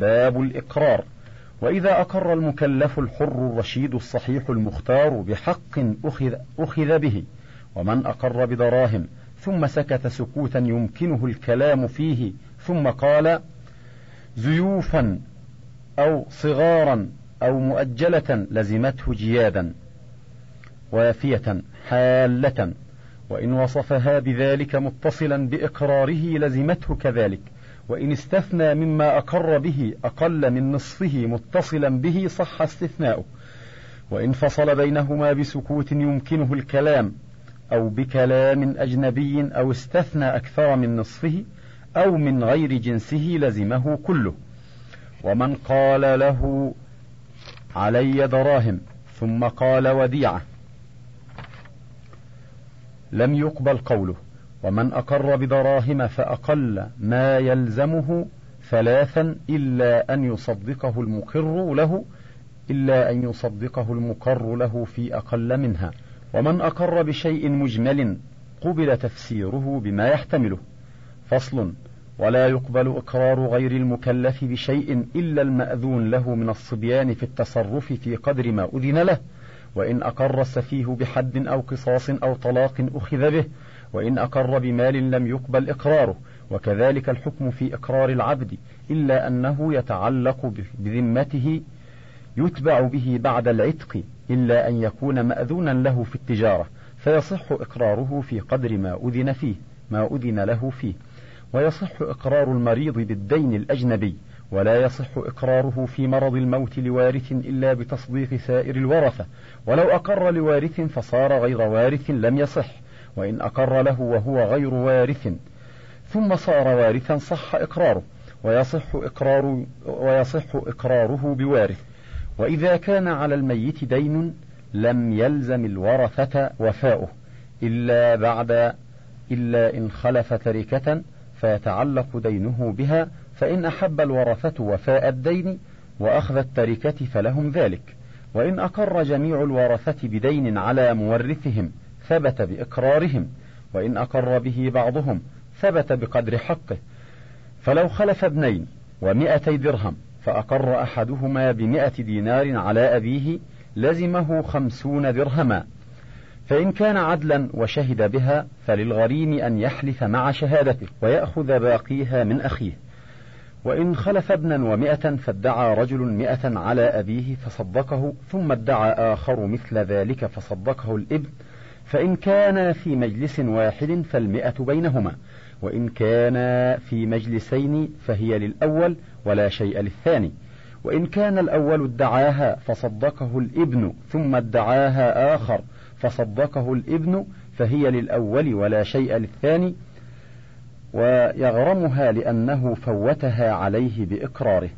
باب الإقرار. وإذا أقر المكلف الحر الرشيد الصحيح المختار بحق أخذ, أخذ به ومن أقر بدراهم ثم سكت سكوتا يمكنه الكلام فيه ثم قال زيوفا أو صغارا أو مؤجلة لزمته جيادا وافية حالة وإن وصفها بذلك متصلا بإقراره لزمته كذلك. وإن استثنى مما أقر به أقل من نصفه متصلا به صح استثناؤه. وإن فصل بينهما بسكوت يمكنه الكلام أو بكلام أجنبي أو استثنى أكثر من نصفه أو من غير جنسه لزمه كله. ومن قال له علي دراهم ثم قال وديعة. لم يقبل قوله. ومن أقر بدراهم فأقل ما يلزمه ثلاثا إلا أن يصدقه المقر له إلا أن يصدقه المقر له في أقل منها. ومن أقر بشيء مجمل قبل تفسيره بما يحتمله. فصل ولا يقبل إقرار غير المكلف بشيء إلا المأذون له من الصبيان في التصرف في قدر ما أذن له. وإن أقر السفيه بحد أو قصاص أو طلاق أخذ به وإن أقر بمال لم يقبل إقراره وكذلك الحكم في إقرار العبد إلا أنه يتعلق بذمته يتبع به بعد العتق إلا أن يكون مأذونا له في التجارة فيصح إقراره في قدر ما أذن فيه ما أذن له فيه. ويصح إقرار المريض بالدين الأجنبي ولا يصح إقراره في مرض الموت لوارث إلا بتصديق سائر الورثة. ولو أقر لوارث فصار غير وارث لم يصح. وإن أقر له وهو غير وارث. ثم صار وارثا صح إقراره ويصح إقرار ويصح إقراره بوارث. وإذا كان على الميت دين لم يلزم الورثة وفاؤه إلا بعد إلا إن خلف تركة فيتعلق دينه بها فإن أحب الورثة وفاء الدين وأخذ التركة فلهم ذلك. وإن أقر جميع الورثة بدين على مورثهم ثبت بإقرارهم وإن أقر به بعضهم ثبت بقدر حقه. فلو خلف ابنين ومائتي درهم فأقر أحدهما بمائة دينار على أبيه لزمه خمسون درهما. فإن كان عدلا وشهد بها فللغريم أن يحلف مع شهادته ويأخذ باقيها من أخيه. وإن خلف ابنا ومئة فادعى رجل مئة على أبيه فصدقه ثم ادعى آخر مثل ذلك فصدقه الإبن فإن كان في مجلس واحد فالمئة بينهما وإن كان في مجلسين فهي للأول ولا شيء للثاني. وإن كان الأول ادعاها فصدقه الإبن ثم ادعاها آخر فصدقه الإبن فهي للأول ولا شيء للثاني. ويغرمها لأنه فوتها عليه بإقراره.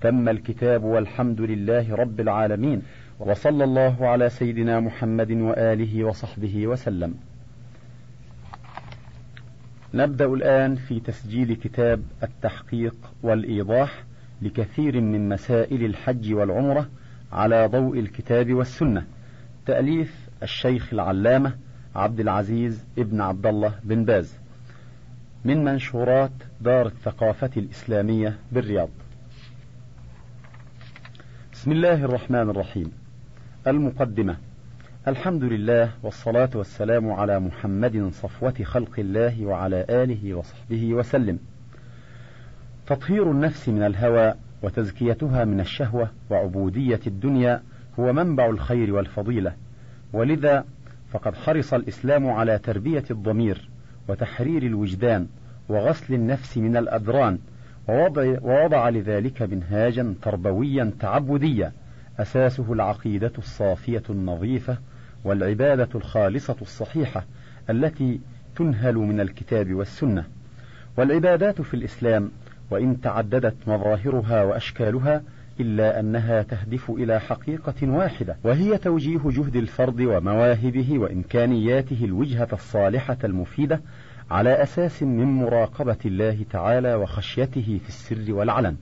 تم الكتاب والحمد لله رب العالمين. وصلى الله على سيدنا محمد وآله وصحبه وسلم. نبدأ الآن في تسجيل كتاب التحقيق والإيضاح لكثير من مسائل الحج والعمرة على ضوء الكتاب والسنة. تأليف الشيخ العلامة عبد العزيز ابن عبد الله بن باز. من منشورات دار الثقافة الإسلامية بالرياض. بسم الله الرحمن الرحيم. المقدمة. الحمد لله والصلاة والسلام على محمد صفوة خلق الله وعلى آله وصحبه وسلم. تطهير النفس من الهوى وتزكيتها من الشهوة وعبودية الدنيا هو منبع الخير والفضيلة. ولذا فقد حرص الإسلام على تربية الضمير وتحرير الوجدان وغسل النفس من الأدران ووضع, ووضع لذلك منهاجا تربويا تعبديا. أساسه العقيدة الصافية النظيفة والعبادة الخالصة الصحيحة التي تنهل من الكتاب والسنة. والعبادات في الإسلام وإن تعددت مظاهرها وأشكالها إلا أنها تهدف إلى حقيقة واحدة وهي توجيه جهد الفرد ومواهبه وإمكانياته الوجهة الصالحة المفيدة على أساس من مراقبة الله تعالى وخشيته في السر والعلن.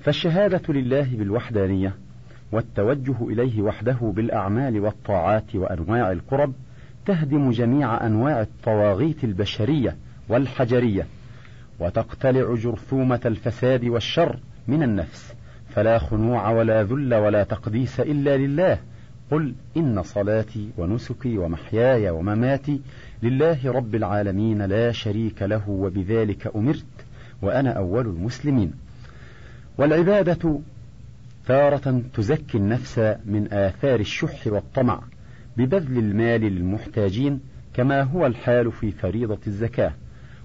فالشهادة لله بالوحدانية والتوجه إليه وحده بالأعمال والطاعات وأنواع القرب تهدم جميع أنواع الطواغيت البشرية والحجرية وتقتلع جرثومة الفساد والشر من النفس. فلا خنوع ولا ذل ولا تقديس إلا لله. قل إن صلاتي ونسكي ومحياي ومماتي لله رب العالمين لا شريك له وبذلك أمرت وأنا أول المسلمين. والعبادة تارة تزكي النفس من آثار الشح والطمع ببذل المال للمحتاجين كما هو الحال في فريضة الزكاة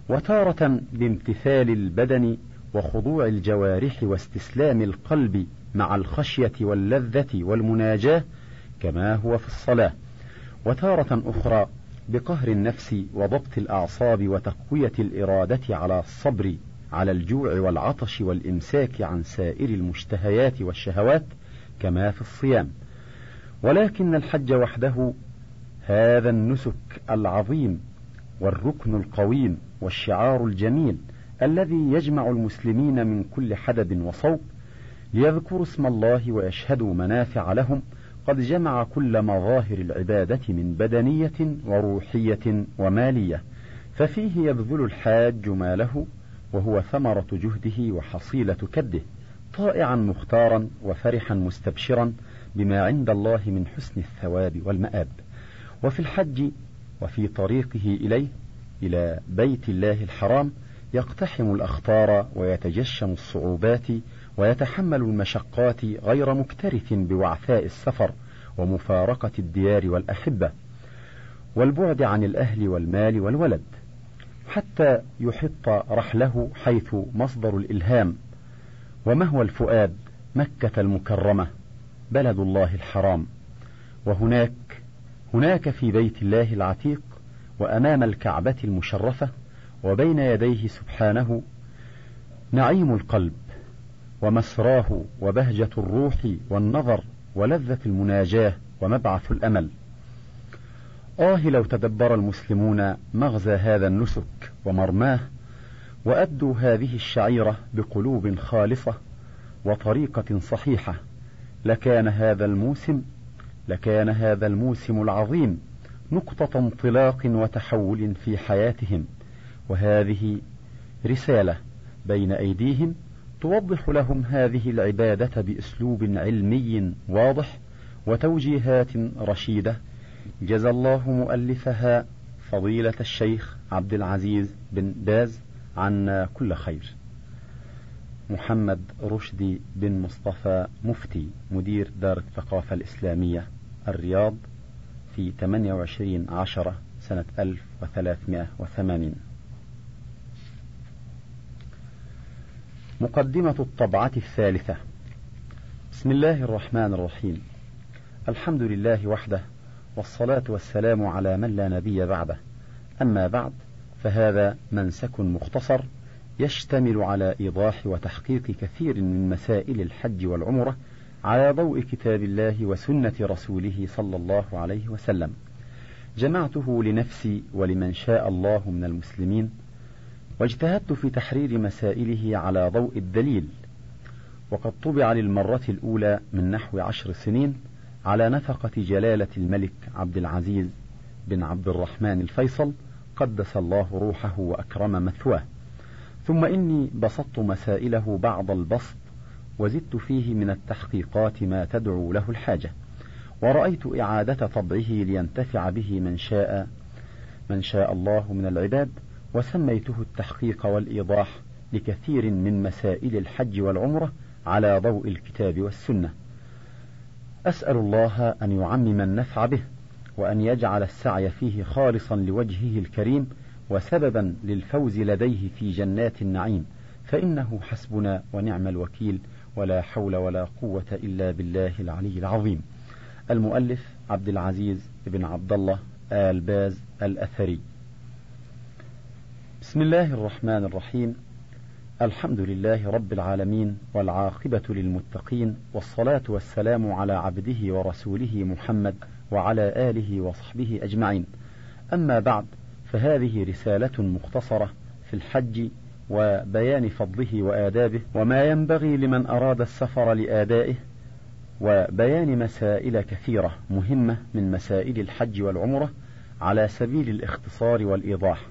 وتارة بامتثال البدن وخضوع الجوارح واستسلام القلب مع الخشية واللذة والمناجاة كما هو في الصلاة وتارة أخرى بقهر النفس وضبط الأعصاب وتقوية الإرادة على الصبر على الجوع والعطش والإمساك عن سائر المشتهيات والشهوات كما في الصيام. ولكن الحج وحده هذا النسك العظيم والركن القويم والشعار الجميل الذي يجمع المسلمين من كل حدب وصوب ليذكروا اسم الله ويشهدوا منافع لهم. قد جمع كل مظاهر العبادة من بدنية وروحية ومالية ففيه يبذل الحاج ماله وهو ثمرة جهده وحصيلة كده طائعا مختارا وفرحا مستبشرا بما عند الله من حسن الثواب والمآب. وفي الحج وفي طريقه إليه إلى بيت الله الحرام يقتحم الأخطار ويتجشم الصعوبات ويتحمل المشقات غير مكترث بوعثاء السفر ومفارقة الديار والأحبة والبعد عن الأهل والمال والولد. حتى يحط رحله حيث مصدر الإلهام. ومهوى الفؤاد مكة المكرمة بلد الله الحرام. وهناك هناك في بيت الله العتيق وأمام الكعبة المشرفة وبين يديه سبحانه نعيم القلب ومسراه وبهجة الروح والنظر ولذة المناجاة ومبعث الأمل. آه لو تدبر المسلمون مغزى هذا النسك ومرماه وأدوا هذه الشعيرة بقلوب خالصة وطريقة صحيحة لكان هذا الموسم لكان هذا الموسم العظيم نقطة انطلاق وتحول في حياتهم وهذه رسالة بين أيديهم توضح لهم هذه العبادة بأسلوب علمي واضح وتوجيهات رشيدة جزى الله مؤلفها فضيلة الشيخ عبد العزيز بن باز عنا كل خير. محمد رشدي بن مصطفى مفتي مدير دار الثقافة الإسلامية الرياض في 28 عشرة سنة 1380 مقدمة الطبعة الثالثة. بسم الله الرحمن الرحيم. الحمد لله وحده والصلاة والسلام على من لا نبي بعده. أما بعد فهذا منسك مختصر يشتمل على إيضاح وتحقيق كثير من مسائل الحج والعمرة على ضوء كتاب الله وسنة رسوله صلى الله عليه وسلم. جمعته لنفسي ولمن شاء الله من المسلمين واجتهدت في تحرير مسائله على ضوء الدليل. وقد طبع للمرة الأولى من نحو عشر سنين على نفقة جلالة الملك عبد العزيز بن عبد الرحمن الفيصل قدس الله روحه وأكرم مثواه. ثم إني بسطت مسائله بعض البسط وزدت فيه من التحقيقات ما تدعو له الحاجة. ورأيت إعادة طبعه لينتفع به من شاء من شاء الله من العباد وسميته التحقيق والإيضاح لكثير من مسائل الحج والعمرة على ضوء الكتاب والسنة. أسأل الله أن يعمم النفع به وأن يجعل السعي فيه خالصا لوجهه الكريم وسببا للفوز لديه في جنات النعيم. فإنه حسبنا ونعم الوكيل ولا حول ولا قوة إلا بالله العلي العظيم. المؤلف عبد العزيز بن عبد الله آل باز الأثري. بسم الله الرحمن الرحيم. الحمد لله رب العالمين والعاقبة للمتقين والصلاة والسلام على عبده ورسوله محمد وعلى آله وصحبه أجمعين. أما بعد فهذه رسالة مختصرة في الحج وبيان فضله وآدابه وما ينبغي لمن أراد السفر لآدائه وبيان مسائل كثيرة مهمة من مسائل الحج والعمرة على سبيل الاختصار والإيضاح.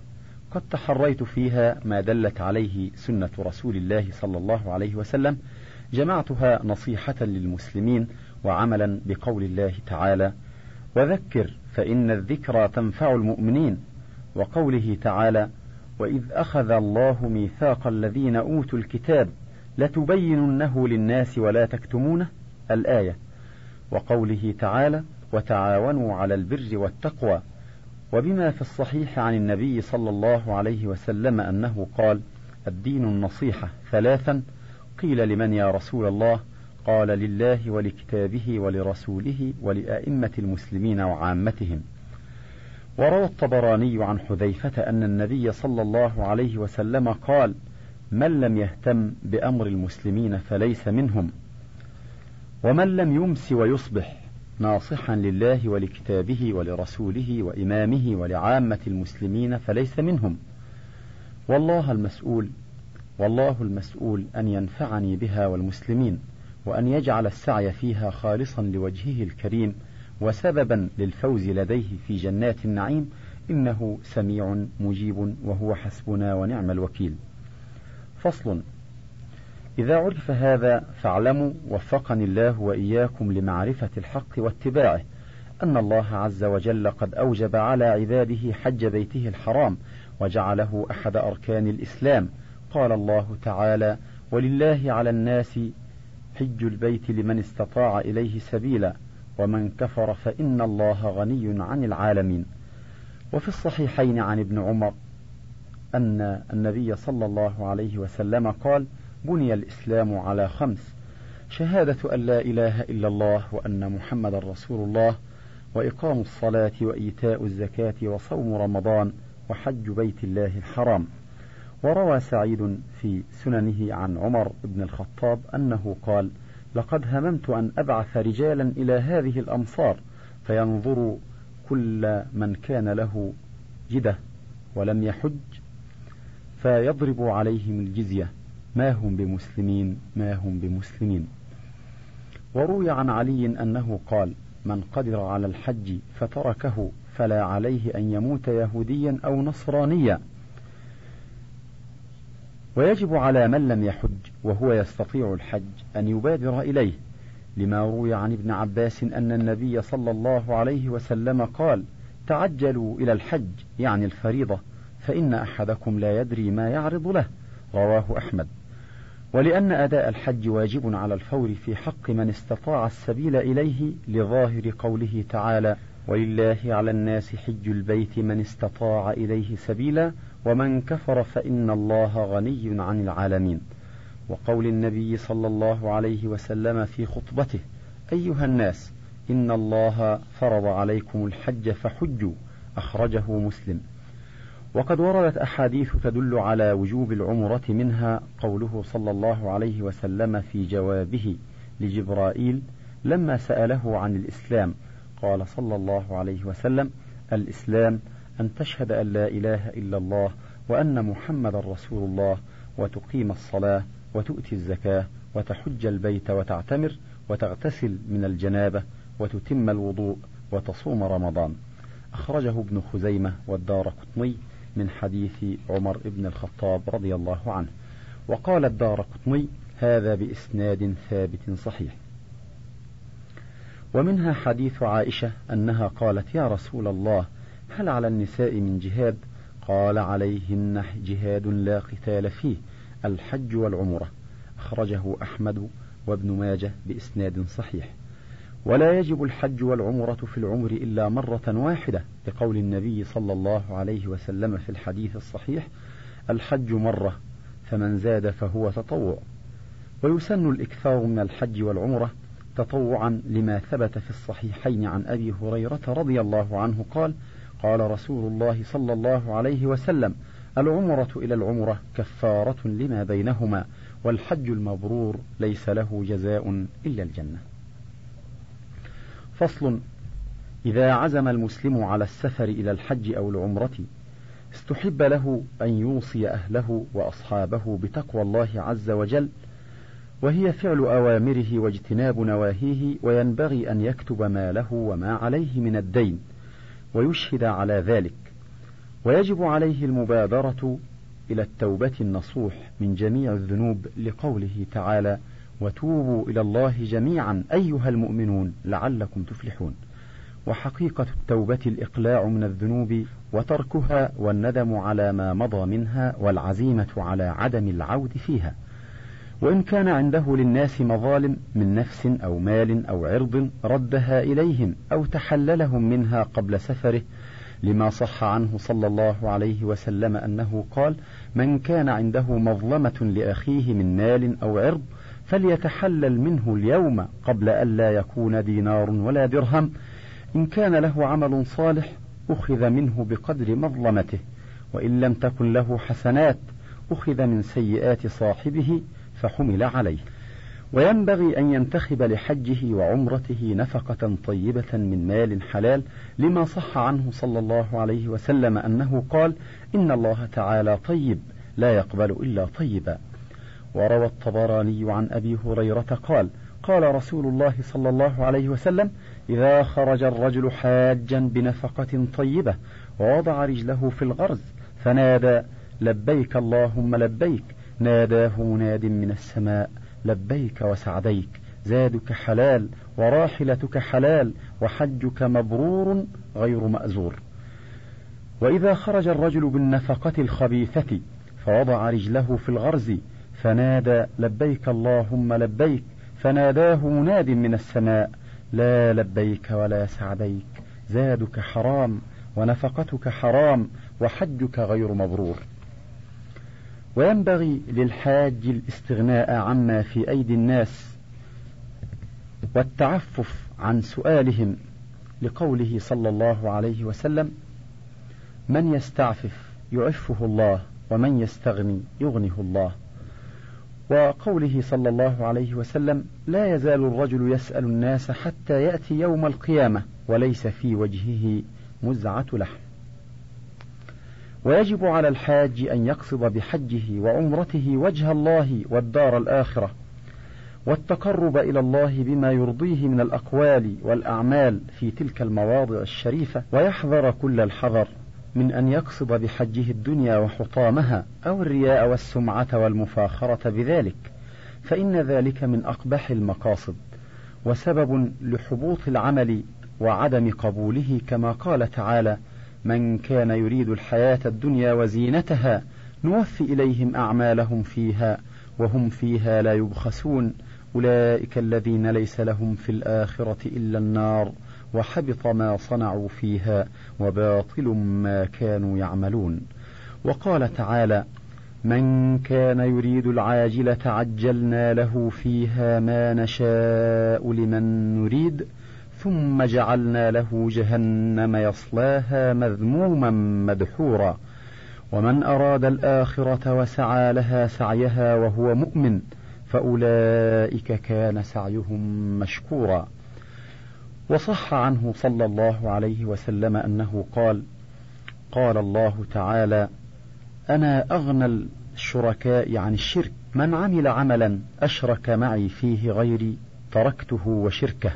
قد تحريت فيها ما دلت عليه سنة رسول الله صلى الله عليه وسلم جمعتها نصيحة للمسلمين وعملا بقول الله تعالى وذكر فإن الذكرى تنفع المؤمنين وقوله تعالى وإذ أخذ الله ميثاق الذين أوتوا الكتاب لتبيننه للناس ولا تكتمونه الآية. وقوله تعالى وتعاونوا على البر والتقوى وبما في الصحيح عن النبي صلى الله عليه وسلم أنه قال الدين النصيحة ثلاثا. قيل لمن يا رسول الله؟ قال لله ولكتابه ولرسوله ولأئمة المسلمين وعامتهم. وروى الطبراني عن حذيفة أن النبي صلى الله عليه وسلم قال من لم يهتم بأمر المسلمين فليس منهم. ومن لم يمس ويصبح ناصحا لله ولكتابه ولرسوله وإمامه ولعامة المسلمين فليس منهم. والله المسؤول والله المسؤول أن ينفعني بها والمسلمين وأن يجعل السعي فيها خالصا لوجهه الكريم وسببا للفوز لديه في جنات النعيم إنه سميع مجيب وهو حسبنا ونعم الوكيل. فصل. إذا عرف هذا فاعلموا وفقني الله وإياكم لمعرفة الحق واتباعه أن الله عز وجل قد أوجب على عباده حج بيته الحرام وجعله أحد أركان الإسلام. قال الله تعالى ولله على الناس حج البيت لمن استطاع إليه سبيلا ومن كفر فإن الله غني عن العالمين. وفي الصحيحين عن ابن عمر أن النبي صلى الله عليه وسلم قال بني الإسلام على خمس. شهادة أن لا إله إلا الله وأن محمد رسول الله وإقام الصلاة وإيتاء الزكاة وصوم رمضان وحج بيت الله الحرام. وروى سعيد في سننه عن عمر بن الخطاب أنه قال لقد هممت أن أبعث رجالا إلى هذه الأمصار فينظروا كل من كان له جدة ولم يحج فيضرب عليهم الجزية ما هم بمسلمين ما هم بمسلمين. وروي عن علي أنه قال من قدر على الحج فتركه فلا عليه أن يموت يهوديا أو نصرانيا ويجب على من لم يحج وهو يستطيع الحج أن يبادر إليه لما روي عن ابن عباس أن النبي صلى الله عليه وسلم قال تعجلوا إلى الحج يعني الفريضة فإن أحدكم لا يدري ما يعرض له رواه أحمد. ولأن أداء الحج واجب على الفور في حق من استطاع السبيل إليه لظاهر قوله تعالى ولله على الناس حج البيت من استطاع إليه سبيلا ومن كفر فإن الله غني عن العالمين. وقول النبي صلى الله عليه وسلم في خطبته أيها الناس إن الله فرض عليكم الحج فحجوا. أخرجه مسلم. وقد وردت أحاديث تدل على وجوب العمرة منها قوله صلى الله عليه وسلم في جوابه لجبرائيل لما سأله عن الإسلام. قال صلى الله عليه وسلم الإسلام أن تشهد أن لا إله إلا الله وأن محمد رسول الله وتقيم الصلاة وتؤتي الزكاة وتحج البيت وتعتمر وتغتسل من الجنابة وتتم الوضوء وتصوم رمضان. أخرجه ابن خزيمة والدار قطني من حديث عمر بن الخطاب رضي الله عنه وقال الدار قطني هذا بإسناد ثابت صحيح ومنها حديث عائشة أنها قالت يا رسول الله هل على النساء من جهاد؟ قال عليهن جهاد لا قتال فيه الحج والعمرة أخرجه أحمد وابن ماجه بإسناد صحيح. ولا يجب الحج والعمرة في العمر إلا مرة واحدة لقول النبي صلى الله عليه وسلم في الحديث الصحيح الحج مرة فمن زاد فهو تطوع. ويسن الإكثار من الحج والعمرة تطوعا لما ثبت في الصحيحين عن أبي هريرة رضي الله عنه قال قال رسول الله صلى الله عليه وسلم العمرة إلى العمرة كفارة لما بينهما والحج المبرور ليس له جزاء إلا الجنة. فصل إذا عزم المسلم على السفر إلى الحج أو العمرة استحب له أن يوصي أهله وأصحابه بتقوى الله عز وجل وهي فعل أوامره واجتناب نواهيه وينبغي أن يكتب ما له وما عليه من الدين ويشهد على ذلك. ويجب عليه المبادرة إلى التوبة النصوح من جميع الذنوب لقوله تعالى وتوبوا إلى الله جميعا أيها المؤمنون لعلكم تفلحون. وحقيقة التوبة الإقلاع من الذنوب وتركها والندم على ما مضى منها والعزيمة على عدم العود فيها. وإن كان عنده للناس مظالم من نفس أو مال أو عرض ردها إليهم أو تحللهم منها قبل سفره لما صح عنه صلى الله عليه وسلم أنه قال من كان عنده مظلمة لأخيه من مال أو عرض فليتحلل منه اليوم قبل ألا يكون دينار ولا درهم. إن كان له عمل صالح أخذ منه بقدر مظلمته. وإن لم تكن له حسنات أخذ من سيئات صاحبه فحمل عليه. وينبغي أن ينتخب لحجه وعمرته نفقة طيبة من مال حلال لما صح عنه صلى الله عليه وسلم أنه قال إن الله تعالى طيب لا يقبل إلا طيبا. وروى الطبراني عن أبي هريرة قال قال رسول الله صلى الله عليه وسلم إذا خرج الرجل حاجا بنفقة طيبة ووضع رجله في الغرز فنادى لبيك اللهم لبيك ناداه مناد من السماء لبيك وسعديك زادك حلال وراحلتك حلال وحجك مبرور غير مأزور. وإذا خرج الرجل بالنفقة الخبيثة فوضع رجله في الغرز فنادى لبيك اللهم لبيك فناداه مناد من السماء لا لبيك ولا سعديك زادك حرام ونفقتك حرام وحجك غير مبرور. وينبغي للحاج الاستغناء عما في أيدي الناس والتعفف عن سؤالهم لقوله صلى الله عليه وسلم من يستعفف يعفه الله ومن يستغني يغنه الله. وقوله صلى الله عليه وسلم لا يزال الرجل يسأل الناس حتى يأتي يوم القيامة وليس في وجهه مزعة لحم. ويجب على الحاج أن يقصد بحجه وعمرته وجه الله والدار الآخرة والتقرب إلى الله بما يرضيه من الأقوال والأعمال في تلك المواضع الشريفة ويحذر كل الحذر. من أن يقصد بحجه الدنيا وحطامها أو الرياء والسمعة والمفاخرة بذلك فإن ذلك من أقبح المقاصد وسبب لحبوط العمل وعدم قبوله كما قال تعالى من كان يريد الحياة الدنيا وزينتها نوفي إليهم أعمالهم فيها وهم فيها لا يبخسون أولئك الذين ليس لهم في الآخرة إلا النار وحبط ما صنعوا فيها وباطل ما كانوا يعملون. وقال تعالى من كان يريد العاجلة عجلنا له فيها ما نشاء لمن نريد ثم جعلنا له جهنم يصلاها مذموما مدحورا. ومن أراد الآخرة وسعى لها سعيها وهو مؤمن فأولئك كان سعيهم مشكورا. وصح عنه صلى الله عليه وسلم أنه قال قال الله تعالى أنا أغنى الشركاء عن الشرك من عمل عملا أشرك معي فيه غيري تركته وشركه.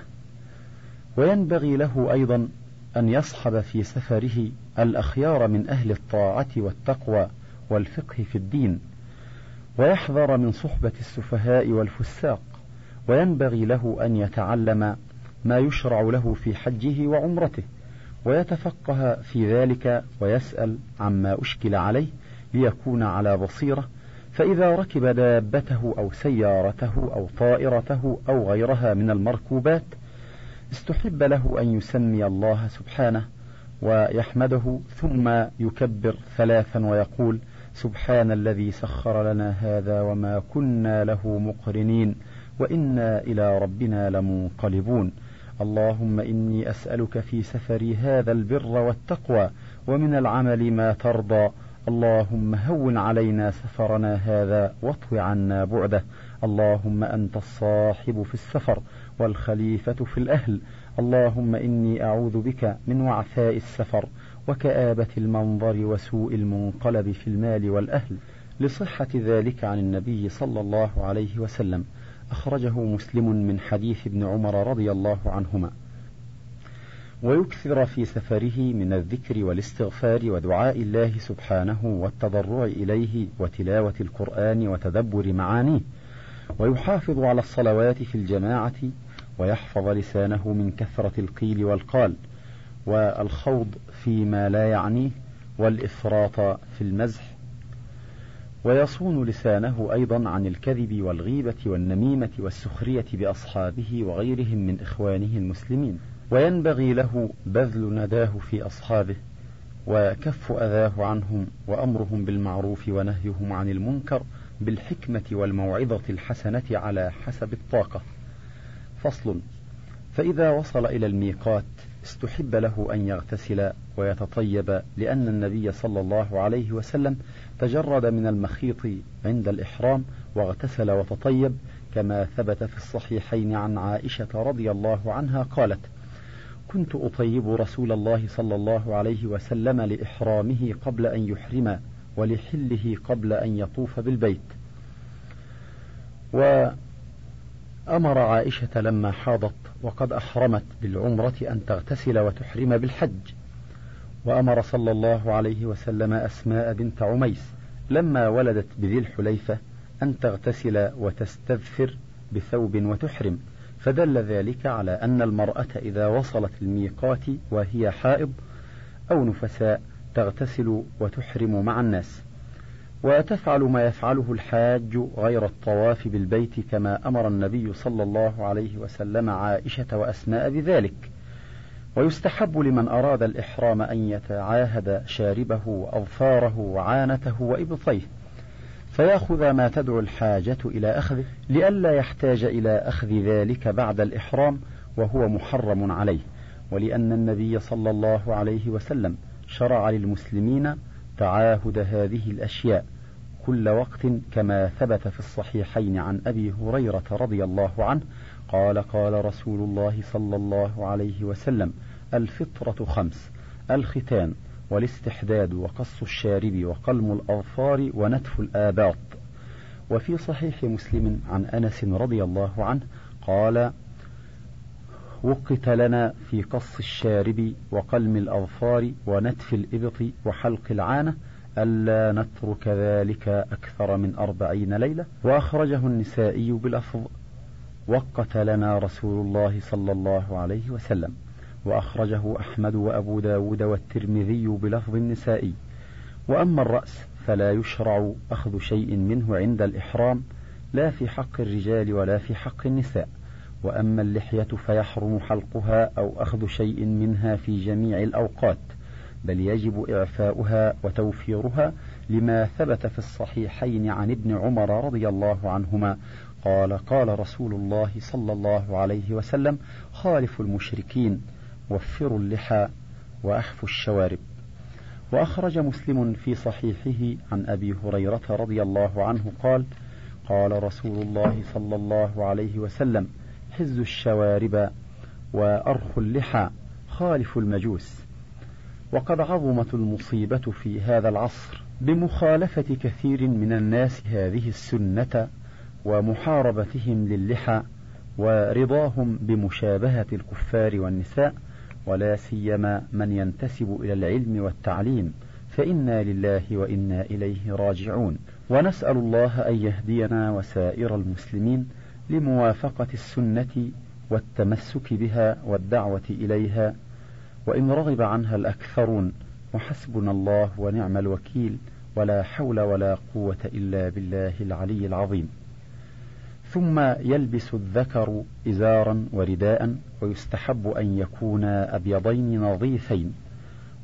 وينبغي له أيضا أن يصحب في سفره الأخيار من أهل الطاعة والتقوى والفقه في الدين ويحذر من صحبة السفهاء والفساق وينبغي له أن يتعلم ما يشرع له في حجه وعمرته ويتفقه في ذلك ويسأل عما أشكل عليه ليكون على بصيرة فإذا ركب دابته أو سيارته أو طائرته أو غيرها من المركوبات استحب له أن يسمي الله سبحانه ويحمده ثم يكبر ثلاثا ويقول سبحان الذي سخر لنا هذا وما كنا له مقرنين وإنا إلى ربنا لمنقلبون. اللهم إني أسألك في سفري هذا البر والتقوى ومن العمل ما ترضى. اللهم هون علينا سفرنا هذا واطو عنا بعده. اللهم أنت الصاحب في السفر والخليفة في الأهل. اللهم إني أعوذ بك من وعثاء السفر وكآبة المنظر وسوء المنقلب في المال والأهل. لصحة ذلك عن النبي صلى الله عليه وسلم. أخرجه مسلم من حديث ابن عمر رضي الله عنهما. ويكثر في سفره من الذكر والاستغفار ودعاء الله سبحانه والتضرع إليه وتلاوة القرآن وتدبر معانيه. ويحافظ على الصلوات في الجماعة ويحفظ لسانه من كثرة القيل والقال. والخوض فيما لا يعنيه والإفراط في المزح ويصون لسانه أيضا عن الكذب والغيبة والنميمة والسخرية بأصحابه وغيرهم من إخوانه المسلمين. وينبغي له بذل نداه في أصحابه وكف أذاه عنهم وأمرهم بالمعروف ونهيهم عن المنكر بالحكمة والموعظة الحسنة على حسب الطاقة. فصل. فإذا وصل إلى الميقات استحب له أن يغتسل ويتطيب لأن النبي صلى الله عليه وسلم تجرد من المخيط عند الإحرام واغتسل وتطيب كما ثبت في الصحيحين عن عائشة رضي الله عنها قالت: كنت أطيب رسول الله صلى الله عليه وسلم لإحرامه قبل أن يحرم ولحله قبل أن يطوف بالبيت. وأمر عائشة لما حاضت وقد أحرمت بالعمرة أن تغتسل وتحرم بالحج. وأمر صلى الله عليه وسلم أسماء بنت عميس لما ولدت بذي الحليفة أن تغتسل وتستذفر بثوب وتحرم. فدل ذلك على أن المرأة إذا وصلت الميقات وهي حائض أو نفساء تغتسل وتحرم مع الناس. وتفعل ما يفعله الحاج غير الطواف بالبيت كما أمر النبي صلى الله عليه وسلم عائشة وأسماء بذلك. ويستحب لمن أراد الإحرام أن يتعاهد شاربه وأظفاره وعانته وإبطيه. فيأخذ ما تدعو الحاجة إلى أخذه لئلا يحتاج إلى أخذ ذلك بعد الإحرام وهو محرم عليه. ولأن النبي صلى الله عليه وسلم شرع للمسلمين تعاهد هذه الأشياء. كل وقت كما ثبت في الصحيحين عن أبي هريرة رضي الله عنه قال قال رسول الله صلى الله عليه وسلم الفطرة خمس الختان والاستحداد وقص الشارب وقلم الأظفار ونتف الآباط. وفي صحيح مسلم عن أنس رضي الله عنه قال وقت لنا في قص الشارب وقلم الأظفار ونتف الإبط وحلق العانة ألا نترك ذلك أكثر من أربعين ليلة؟ وأخرجه النسائي بلفظ وقت لنا رسول الله صلى الله عليه وسلم. وأخرجه أحمد وأبو داود والترمذي بلفظ النسائي. وأما الرأس فلا يشرع أخذ شيء منه عند الإحرام لا في حق الرجال ولا في حق النساء. وأما اللحية فيحرم حلقها أو أخذ شيء منها في جميع الأوقات. بل يجب إعفاؤها وتوفيرها لما ثبت في الصحيحين عن ابن عمر رضي الله عنهما. قال قال رسول الله صلى الله عليه وسلم خالفوا المشركين وفروا اللحى وأحفوا الشوارب. وأخرج مسلم في صحيحه عن أبي هريرة رضي الله عنه قال قال رسول الله صلى الله عليه وسلم حز الشوارب وأرخ اللحى خالف المجوس. وقد عظمت المصيبة في هذا العصر بمخالفة كثير من الناس هذه السنة ومحاربتهم للحى ورضاهم بمشابهة الكفار والنساء ولا سيما من ينتسب إلى العلم والتعليم فإنا لله وإنا إليه راجعون. ونسأل الله أن يهدينا وسائر المسلمين لموافقة السنة والتمسك بها والدعوة إليها وإن رغب عنها الأكثرون وحسبنا الله ونعم الوكيل ولا حول ولا قوة إلا بالله العلي العظيم. ثم يلبس الذكر إزارا ورداء ويستحب أن يكونا أبيضين نظيفين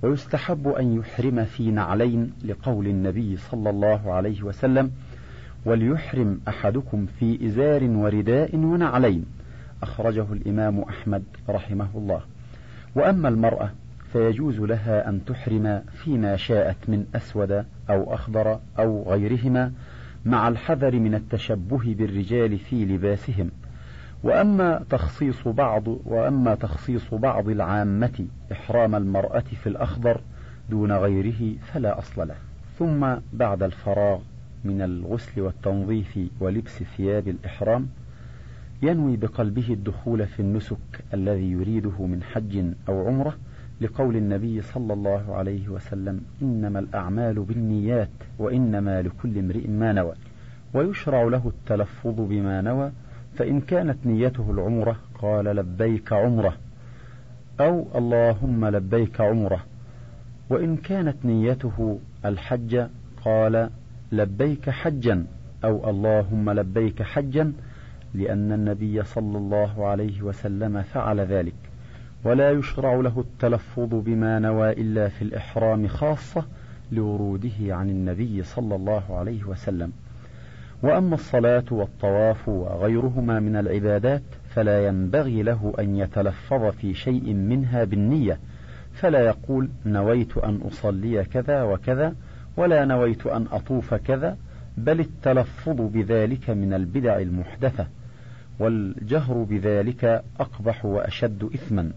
ويستحب أن يحرم في نعلين لقول النبي صلى الله عليه وسلم وليحرم أحدكم في إزار ورداء ونعلين أخرجه الإمام أحمد رحمه الله. وأما المرأة فيجوز لها أن تحرم فيما شاءت من أسود أو أخضر أو غيرهما مع الحذر من التشبه بالرجال في لباسهم. وأما تخصيص بعض وأما تخصيص بعض العامة إحرام المرأة في الأخضر دون غيره فلا أصل له. ثم بعد الفراغ من الغسل والتنظيف ولبس ثياب الإحرام ينوي بقلبه الدخول في النسك الذي يريده من حج أو عمرة لقول النبي صلى الله عليه وسلم إنما الأعمال بالنيات وإنما لكل امرئ ما نوى. ويشرع له التلفظ بما نوى فإن كانت نيته العمرة قال لبيك عمرة أو اللهم لبيك عمرة. وإن كانت نيته الحج قال لبيك حجا أو اللهم لبيك حجا لأن النبي صلى الله عليه وسلم فعل ذلك ولا يشرع له التلفظ بما نوى إلا في الإحرام خاصة لوروده عن النبي صلى الله عليه وسلم. وأما الصلاة والطواف وغيرهما من العبادات فلا ينبغي له أن يتلفظ في شيء منها بالنية فلا يقول نويت أن أصلي كذا وكذا ولا نويت أن أطوف كذا بل التلفظ بذلك من البدع المحدثة. والجهر بذلك أقبح وأشد إثما.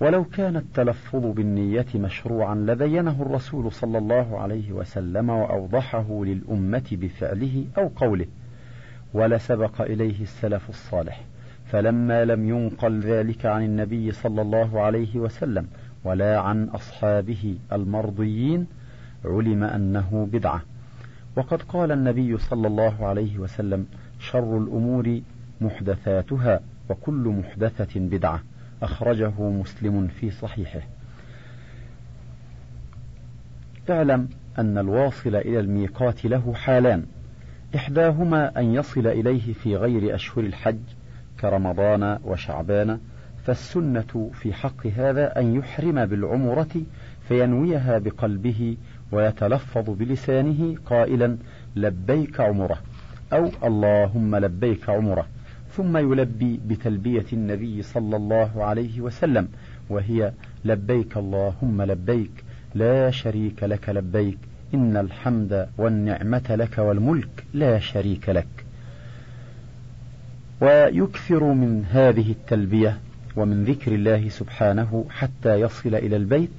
ولو كان التلفظ بالنية مشروعا لبينه الرسول صلى الله عليه وسلم وأوضحه للأمة بفعله أو قوله ولسبق إليه السلف الصالح. فلما لم ينقل ذلك عن النبي صلى الله عليه وسلم ولا عن أصحابه المرضيين علم أنه بدعة. وقد قال النبي صلى الله عليه وسلم شر الأمور محدثاتها وكل محدثة بدعة. أخرجه مسلم في صحيحه. اعلم أن الواصل إلى الميقات له حالان. إحداهما أن يصل إليه في غير أشهر الحج كرمضان وشعبان فالسنة في حق هذا أن يحرم بالعمرة فينويها بقلبه ويتلفظ بلسانه قائلا لبيك عمرة أو اللهم لبيك عمرة ثم يلبي بتلبية النبي صلى الله عليه وسلم وهي لبيك اللهم لبيك لا شريك لك لبيك إن الحمد والنعمة لك والملك لا شريك لك. ويكثر من هذه التلبية ومن ذكر الله سبحانه حتى يصل إلى البيت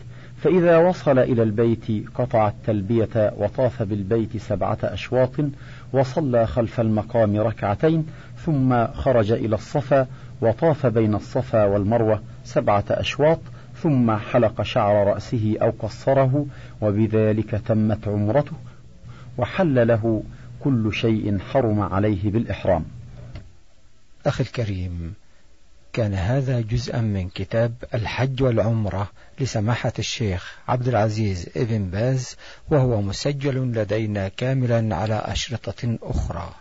فإذا وصل إلى البيت قطع التلبية وطاف بالبيت سبعة أشواط وصلى خلف المقام ركعتين ثم خرج إلى الصفا وطاف بين الصفا والمروة سبعة أشواط ثم حلق شعر رأسه أو قصره وبذلك تمت عمرته وحل له كل شيء حرم عليه بالإحرام. أخي الكريم كان هذا جزءا من كتاب الحج والعمرة لسماحة الشيخ عبد العزيز ابن باز وهو مسجل لدينا كاملا على أشرطة أخرى.